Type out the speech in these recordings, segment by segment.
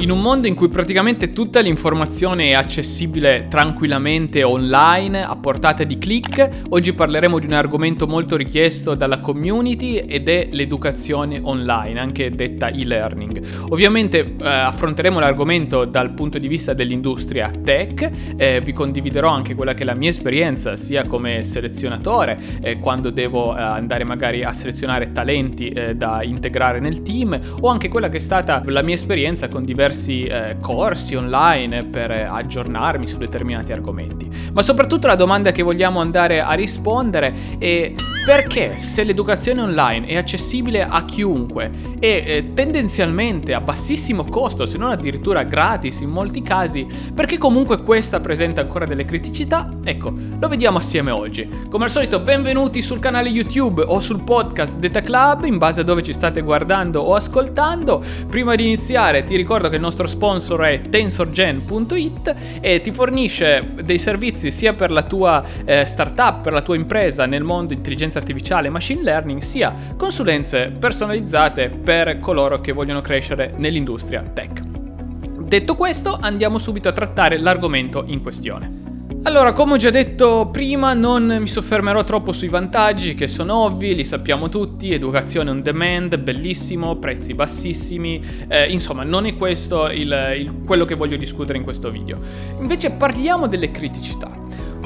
In un mondo in cui praticamente tutta l'informazione è accessibile tranquillamente online, a portata di click, oggi parleremo di un argomento molto richiesto dalla community ed è l'educazione online, anche detta e-learning. Ovviamente eh, affronteremo l'argomento dal punto di vista dell'industria tech, eh, vi condividerò anche quella che è la mia esperienza sia come selezionatore, eh, quando devo eh, andare magari a selezionare talenti eh, da integrare nel team, o anche quella che è stata la mia esperienza con diversi diversi eh, corsi online per aggiornarmi su determinati argomenti. Ma soprattutto la domanda che vogliamo andare a rispondere è perché se l'educazione online è accessibile a chiunque e eh, tendenzialmente a bassissimo costo, se non addirittura gratis in molti casi, perché comunque questa presenta ancora delle criticità? Ecco, lo vediamo assieme oggi. Come al solito, benvenuti sul canale YouTube o sul podcast Data Club, in base a dove ci state guardando o ascoltando. Prima di iniziare ti ricordo che il nostro sponsor è tensorgen.it e ti fornisce dei servizi sia per la tua eh, startup, per la tua impresa nel mondo intelligenza artificiale e machine learning, sia consulenze personalizzate per coloro che vogliono crescere nell'industria tech. Detto questo, andiamo subito a trattare l'argomento in questione. Allora, come ho già detto prima, non mi soffermerò troppo sui vantaggi che sono ovvi, li sappiamo tutti, educazione on demand, bellissimo, prezzi bassissimi, eh, insomma non è questo il, il, quello che voglio discutere in questo video. Invece parliamo delle criticità.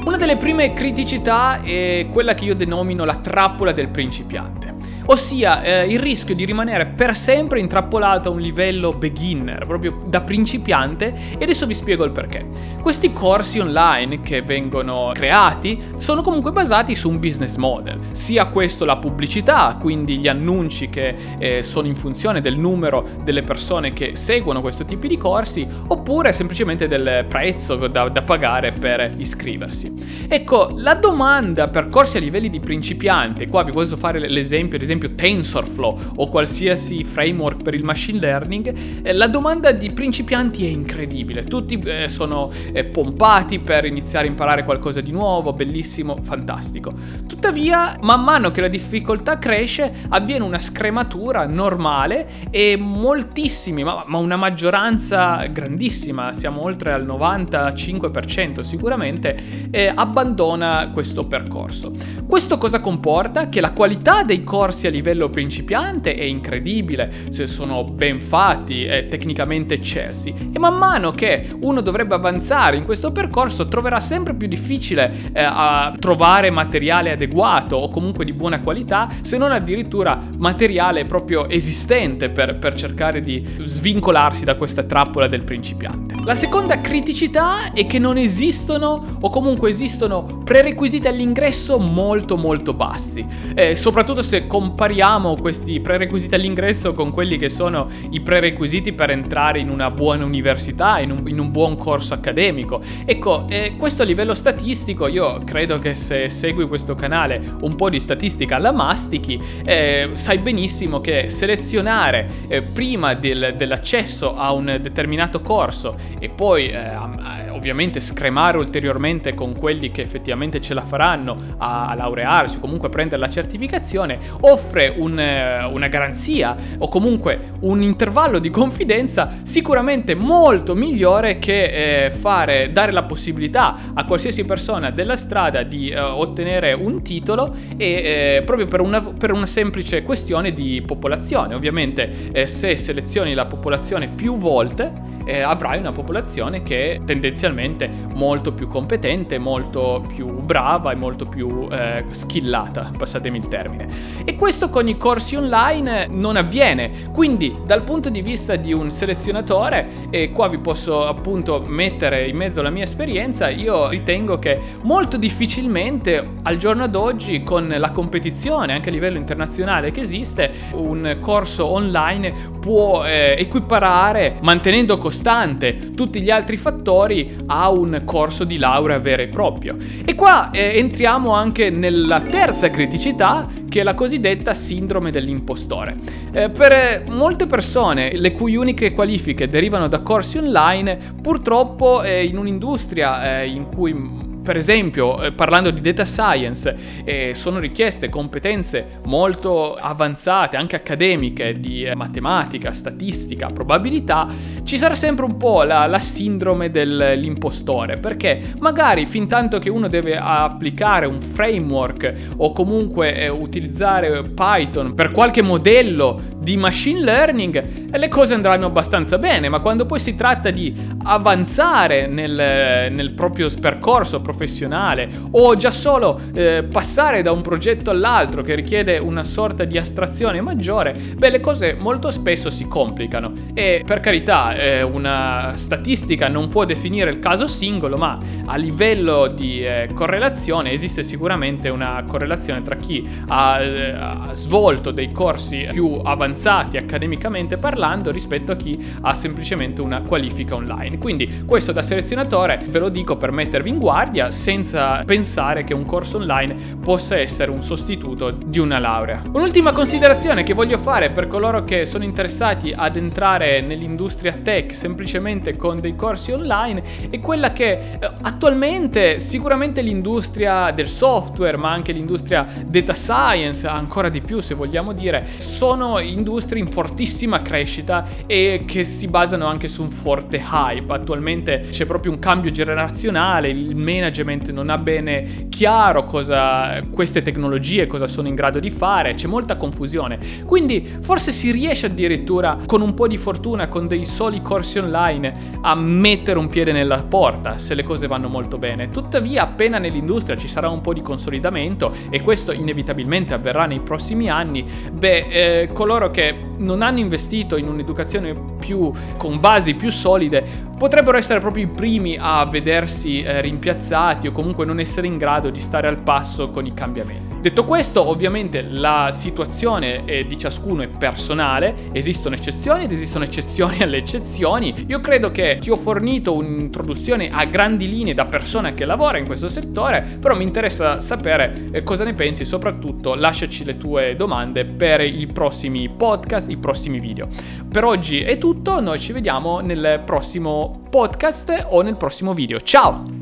Una delle prime criticità è quella che io denomino la trappola del principiante ossia eh, il rischio di rimanere per sempre intrappolato a un livello beginner, proprio da principiante, e adesso vi spiego il perché. Questi corsi online che vengono creati sono comunque basati su un business model, sia questo la pubblicità, quindi gli annunci che eh, sono in funzione del numero delle persone che seguono questo tipo di corsi, oppure semplicemente del prezzo da, da pagare per iscriversi. Ecco, la domanda per corsi a livelli di principiante, qua vi posso fare l'esempio, ad esempio, esempio TensorFlow o qualsiasi framework per il machine learning, eh, la domanda di principianti è incredibile. Tutti eh, sono eh, pompati per iniziare a imparare qualcosa di nuovo, bellissimo, fantastico. Tuttavia, man mano che la difficoltà cresce, avviene una scrematura normale e moltissimi, ma, una maggioranza grandissima, siamo oltre al 95% sicuramente, abbandona questo percorso. Questo cosa comporta? Che la qualità dei corsi a livello principiante è incredibile, se sono ben fatti e tecnicamente eccessi e man mano che uno dovrebbe avanzare in questo percorso troverà sempre più difficile eh, trovare materiale adeguato o comunque di buona qualità, se non addirittura materiale proprio esistente per, per cercare di svincolarsi da questa trappola del principiante. La seconda criticità è che non esistono o comunque esistono prerequisiti all'ingresso molto molto bassi, eh, soprattutto se comparati compariamo questi prerequisiti all'ingresso con quelli che sono i prerequisiti per entrare in una buona università, in un, in un buon corso accademico. Ecco, eh, questo a livello statistico, io credo che se segui questo canale un po' di statistica la mastichi, eh, sai benissimo che selezionare eh, prima del, dell'accesso a un determinato corso e poi eh, ovviamente scremare ulteriormente con quelli che effettivamente ce la faranno a, a laurearsi o comunque prendere la certificazione, o offre un, eh, una garanzia o comunque un intervallo di confidenza sicuramente molto migliore che eh, fare, dare la possibilità a qualsiasi persona della strada di eh, ottenere un titolo e eh, proprio per una, per una, semplice questione di popolazione. Ovviamente eh, se selezioni la popolazione più volte eh, avrai una popolazione che è tendenzialmente molto più competente, molto più brava e molto più eh, skillata, passatemi il termine. E questo con i corsi online non avviene, quindi dal punto di vista di un selezionatore, e qua vi posso appunto mettere in mezzo la mia esperienza, io ritengo che molto difficilmente al giorno d'oggi con la competizione anche a livello internazionale che esiste, un corso online può eh, equiparare mantenendo costante sottostante tutti gli altri fattori a un corso di laurea vero e proprio. E qua eh, entriamo anche nella terza criticità che è la cosiddetta sindrome dell'impostore. Eh, per molte persone le cui uniche qualifiche derivano da corsi online, purtroppo eh, in un'industria eh, in cui per esempio, eh, parlando di data science, eh, sono richieste competenze molto avanzate, anche accademiche, di eh, matematica, statistica, probabilità, ci sarà sempre un po' la, la sindrome dell'impostore, perché magari fin tanto che uno deve applicare un framework o comunque eh, utilizzare Python per qualche modello di machine learning, le cose andranno abbastanza bene, ma quando poi si tratta di avanzare nel, nel proprio percorso professionale o già solo eh, passare da un progetto all'altro che richiede una sorta di astrazione maggiore, beh le cose molto spesso si complicano e per carità eh, una statistica non può definire il caso singolo, ma a livello di eh, correlazione esiste sicuramente una correlazione tra chi ha, eh, ha svolto dei corsi più avanzati avanzati accademicamente parlando rispetto a chi ha semplicemente una qualifica online. Quindi questo da selezionatore ve lo dico per mettervi in guardia senza pensare che un corso online possa essere un sostituto di una laurea. Un'ultima considerazione che voglio fare per coloro che sono interessati ad entrare nell'industria tech semplicemente con dei corsi online è quella che eh, attualmente sicuramente l'industria del software ma anche l'industria data science ancora di più se vogliamo dire sono in industrie in fortissima crescita e che si basano anche su un forte hype. Attualmente c'è proprio un cambio generazionale, il management non ha bene chiaro cosa queste tecnologie, cosa sono in grado di fare, c'è molta confusione. Quindi forse si riesce addirittura con un po' di fortuna, con dei soli corsi online, a mettere un piede nella porta se le cose vanno molto bene. Tuttavia appena nell'industria ci sarà un po' di consolidamento e questo inevitabilmente avverrà nei prossimi anni, beh, eh, coloro che non hanno investito in un'educazione più con basi più solide potrebbero essere proprio i primi a vedersi eh, rimpiazzati o comunque non essere in grado di stare al passo con i cambiamenti. Detto questo, ovviamente la situazione di ciascuno è personale, esistono eccezioni ed esistono eccezioni alle eccezioni. Io credo che ti ho fornito un'introduzione a grandi linee da persona che lavora in questo settore, però mi interessa sapere eh, cosa ne pensi soprattutto lasciaci le tue domande per i prossimi podcast, i prossimi video. Per oggi è tutto, noi ci vediamo nel prossimo podcast o nel prossimo video. Ciao!